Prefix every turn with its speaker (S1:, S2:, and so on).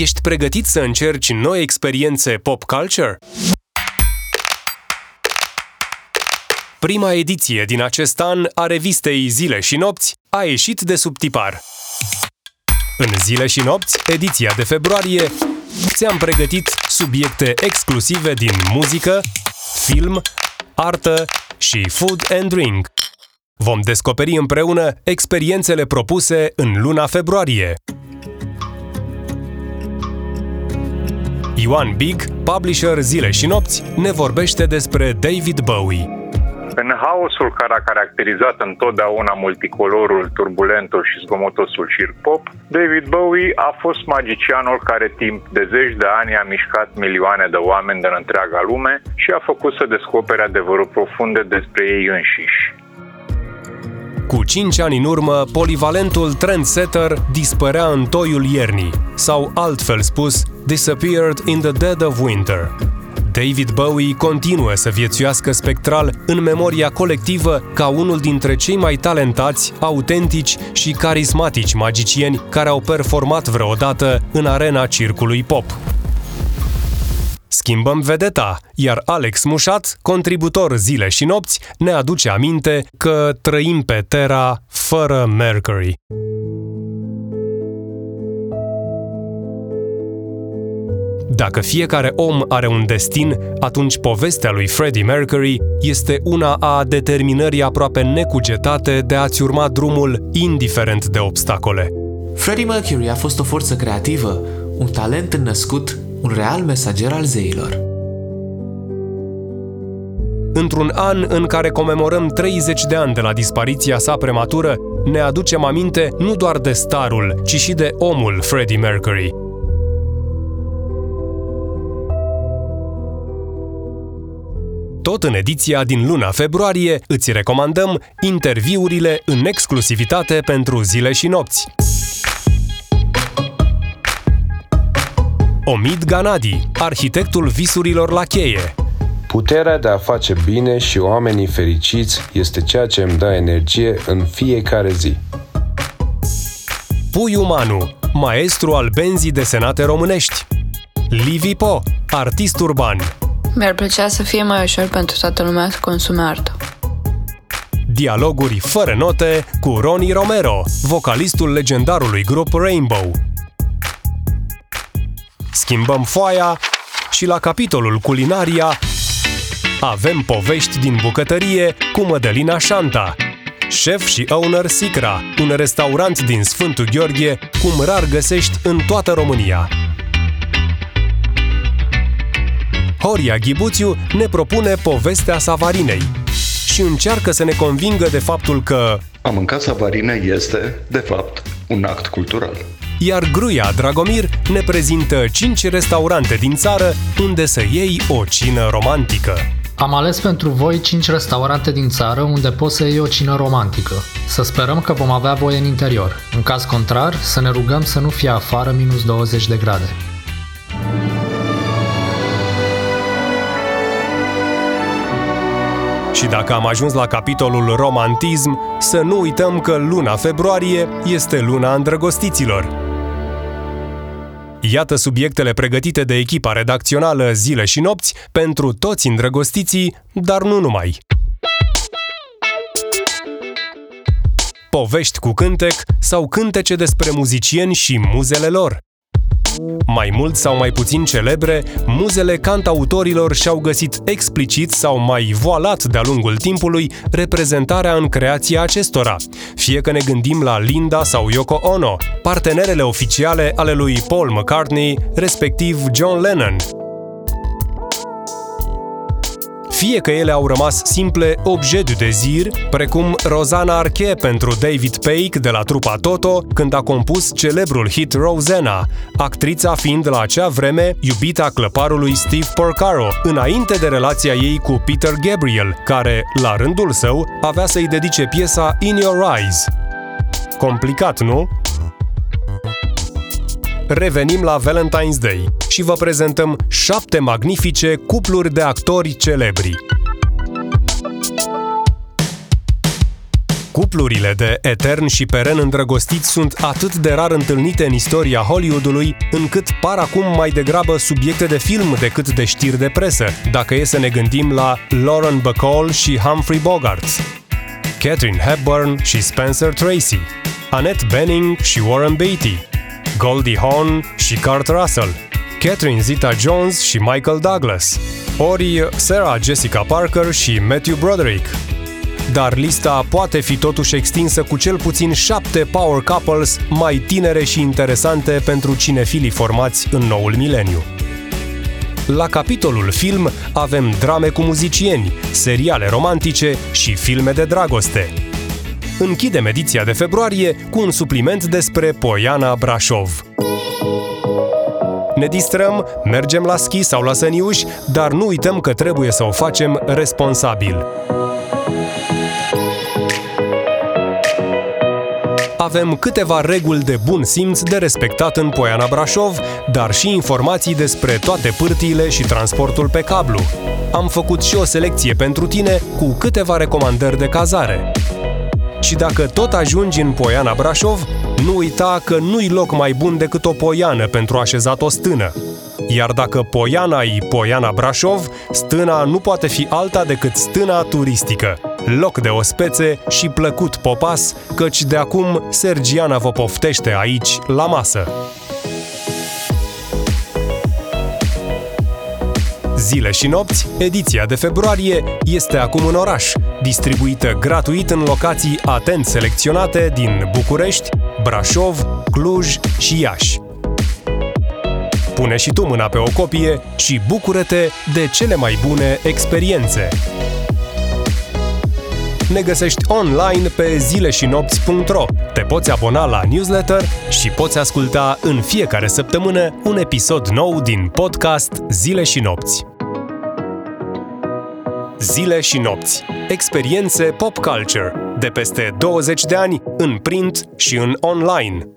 S1: Ești pregătit să încerci noi experiențe pop culture? Prima ediție din acest an a revistei Zile și Nopți a ieșit de sub tipar. În Zile și Nopți, ediția de februarie, ți-am pregătit subiecte exclusive din muzică, film, artă și food and drink. Vom descoperi împreună experiențele propuse în luna februarie. Ioan Big, publisher Zile și Nopți, ne vorbește despre David Bowie.
S2: În haosul care a caracterizat întotdeauna multicolorul, turbulentul și zgomotosul șir pop, David Bowie a fost magicianul care timp de zeci de ani a mișcat milioane de oameni din întreaga lume și a făcut să descopere adevărul profunde despre ei înșiși.
S1: Cu 5 ani în urmă, polivalentul trendsetter dispărea în toiul iernii, sau altfel spus, disappeared in the dead of winter. David Bowie continuă să viețuiască spectral în memoria colectivă ca unul dintre cei mai talentați, autentici și carismatici magicieni care au performat vreodată în arena circului pop. Schimbăm vedeta, iar Alex Mușat, contributor zile și nopți, ne aduce aminte că trăim pe Terra fără Mercury. Dacă fiecare om are un destin, atunci povestea lui Freddie Mercury este una a determinării aproape necugetate de a-ți urma drumul indiferent de obstacole.
S3: Freddie Mercury a fost o forță creativă, un talent înnăscut, un real mesager al zeilor.
S1: Într-un an în care comemorăm 30 de ani de la dispariția sa prematură, ne aducem aminte nu doar de starul, ci și de omul Freddie Mercury – Tot în ediția din luna februarie îți recomandăm interviurile în exclusivitate pentru zile și nopți. Omid Ganadi, arhitectul visurilor la cheie.
S4: Puterea de a face bine și oamenii fericiți este ceea ce îmi dă energie în fiecare zi.
S1: Puiu Manu, maestru al benzii desenate românești. Livi Po, artist urban.
S5: Mi-ar plăcea să fie mai ușor pentru toată lumea să consume artă.
S1: Dialoguri fără note cu Ronnie Romero, vocalistul legendarului grup Rainbow. Schimbăm foaia și la capitolul culinaria avem povești din bucătărie cu Mădălina Șanta, șef și owner Sicra, un restaurant din Sfântul Gheorghe, cum rar găsești în toată România. Horia Ghibuțiu ne propune povestea Savarinei și încearcă să ne convingă de faptul că
S6: a mânca savarine este, de fapt, un act cultural.
S1: Iar Gruia Dragomir ne prezintă 5 restaurante din țară unde să iei o cină romantică.
S7: Am ales pentru voi 5 restaurante din țară unde poți să iei o cină romantică. Să sperăm că vom avea voie în interior. În caz contrar, să ne rugăm să nu fie afară minus 20 de grade.
S1: Și dacă am ajuns la capitolul romantism, să nu uităm că luna februarie este luna îndrăgostiților. Iată subiectele pregătite de echipa redacțională Zile și Nopți pentru toți îndrăgostiții, dar nu numai. Povești cu cântec sau cântece despre muzicieni și muzele lor. Mai mult sau mai puțin celebre, muzele cantautorilor și-au găsit explicit sau mai voalat de-a lungul timpului reprezentarea în creația acestora, fie că ne gândim la Linda sau Yoko Ono, partenerele oficiale ale lui Paul McCartney, respectiv John Lennon, fie că ele au rămas simple objet de dezir, precum Rosanna Arquette pentru David Paik de la trupa Toto, când a compus celebrul hit Rosanna, actrița fiind la acea vreme iubita clăparului Steve Porcaro, înainte de relația ei cu Peter Gabriel, care, la rândul său, avea să-i dedice piesa In Your Eyes. Complicat, nu? Revenim la Valentine's Day și vă prezentăm șapte magnifice cupluri de actori celebri. Cuplurile de etern și peren îndrăgostiți sunt atât de rar întâlnite în istoria Hollywoodului, încât par acum mai degrabă subiecte de film decât de știri de presă, dacă e să ne gândim la Lauren Bacall și Humphrey Bogart, Catherine Hepburn și Spencer Tracy, Annette Bening și Warren Beatty, Goldie Hawn și Kurt Russell, Catherine Zeta-Jones și Michael Douglas, ori Sarah Jessica Parker și Matthew Broderick, dar lista poate fi totuși extinsă cu cel puțin șapte power couples mai tinere și interesante pentru cinefilii formați în noul mileniu. La capitolul film avem drame cu muzicieni, seriale romantice și filme de dragoste. Închidem ediția de februarie cu un supliment despre Poiana Brașov. Ne distrăm, mergem la schi sau la săniuși, dar nu uităm că trebuie să o facem responsabil. avem câteva reguli de bun simț de respectat în Poiana Brașov, dar și informații despre toate pârtiile și transportul pe cablu. Am făcut și o selecție pentru tine cu câteva recomandări de cazare. Și dacă tot ajungi în Poiana Brașov, nu uita că nu-i loc mai bun decât o poiană pentru așezat o stână. Iar dacă Poiana e Poiana Brașov, stâna nu poate fi alta decât stâna turistică. Loc de ospețe și plăcut popas, căci de acum Sergiana vă poftește aici, la masă. Zile și nopți, ediția de februarie, este acum în oraș, distribuită gratuit în locații atent selecționate din București, Brașov, Cluj și Iași. Pune și tu mâna pe o copie și bucură-te de cele mai bune experiențe. Ne găsești online pe zileșinopți.ro. Te poți abona la newsletter și poți asculta în fiecare săptămână un episod nou din podcast Zile și Nopți. Zile și Nopți. Experiențe pop culture de peste 20 de ani în print și în online